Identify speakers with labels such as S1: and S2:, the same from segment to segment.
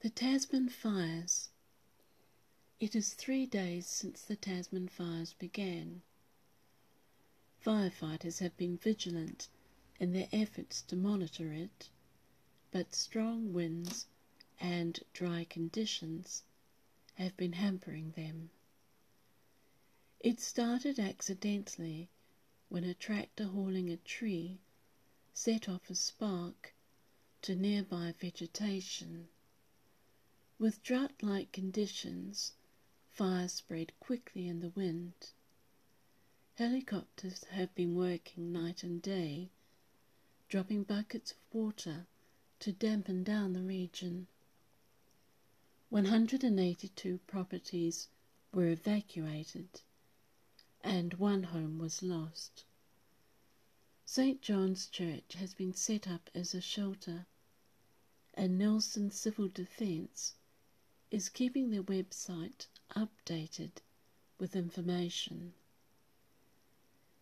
S1: The Tasman Fires. It is three days since the Tasman fires began. Firefighters have been vigilant in their efforts to monitor it, but strong winds and dry conditions have been hampering them. It started accidentally when a tractor hauling a tree set off a spark to nearby vegetation. With drought like conditions, fires spread quickly in the wind. Helicopters have been working night and day, dropping buckets of water to dampen down the region. 182 properties were evacuated and one home was lost. St. John's Church has been set up as a shelter, and Nelson Civil Defence is keeping their website updated with information.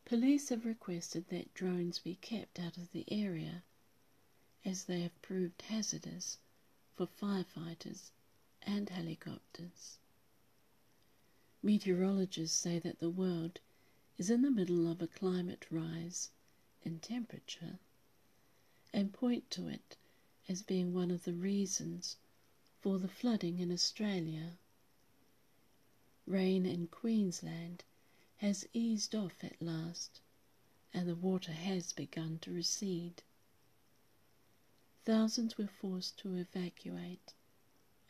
S1: Police have requested that drones be kept out of the area as they have proved hazardous for firefighters and helicopters. Meteorologists say that the world is in the middle of a climate rise in temperature and point to it as being one of the reasons for the flooding in Australia. Rain in Queensland has eased off at last, and the water has begun to recede. Thousands were forced to evacuate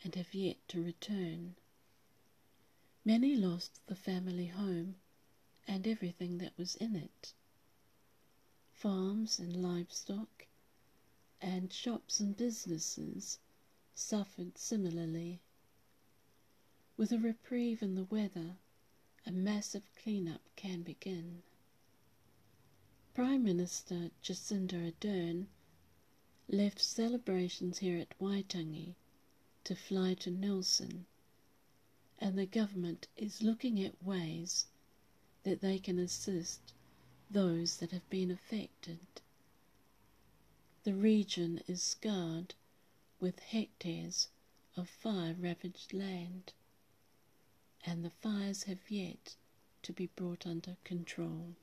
S1: and have yet to return. Many lost the family home and everything that was in it. Farms and livestock and shops and businesses suffered similarly. With a reprieve in the weather, a massive clean-up can begin. Prime Minister Jacinda Ardern left celebrations here at Waitangi to fly to Nelson and the government is looking at ways that they can assist those that have been affected. The region is scarred with hectares of fire ravaged land, and the fires have yet to be brought under control.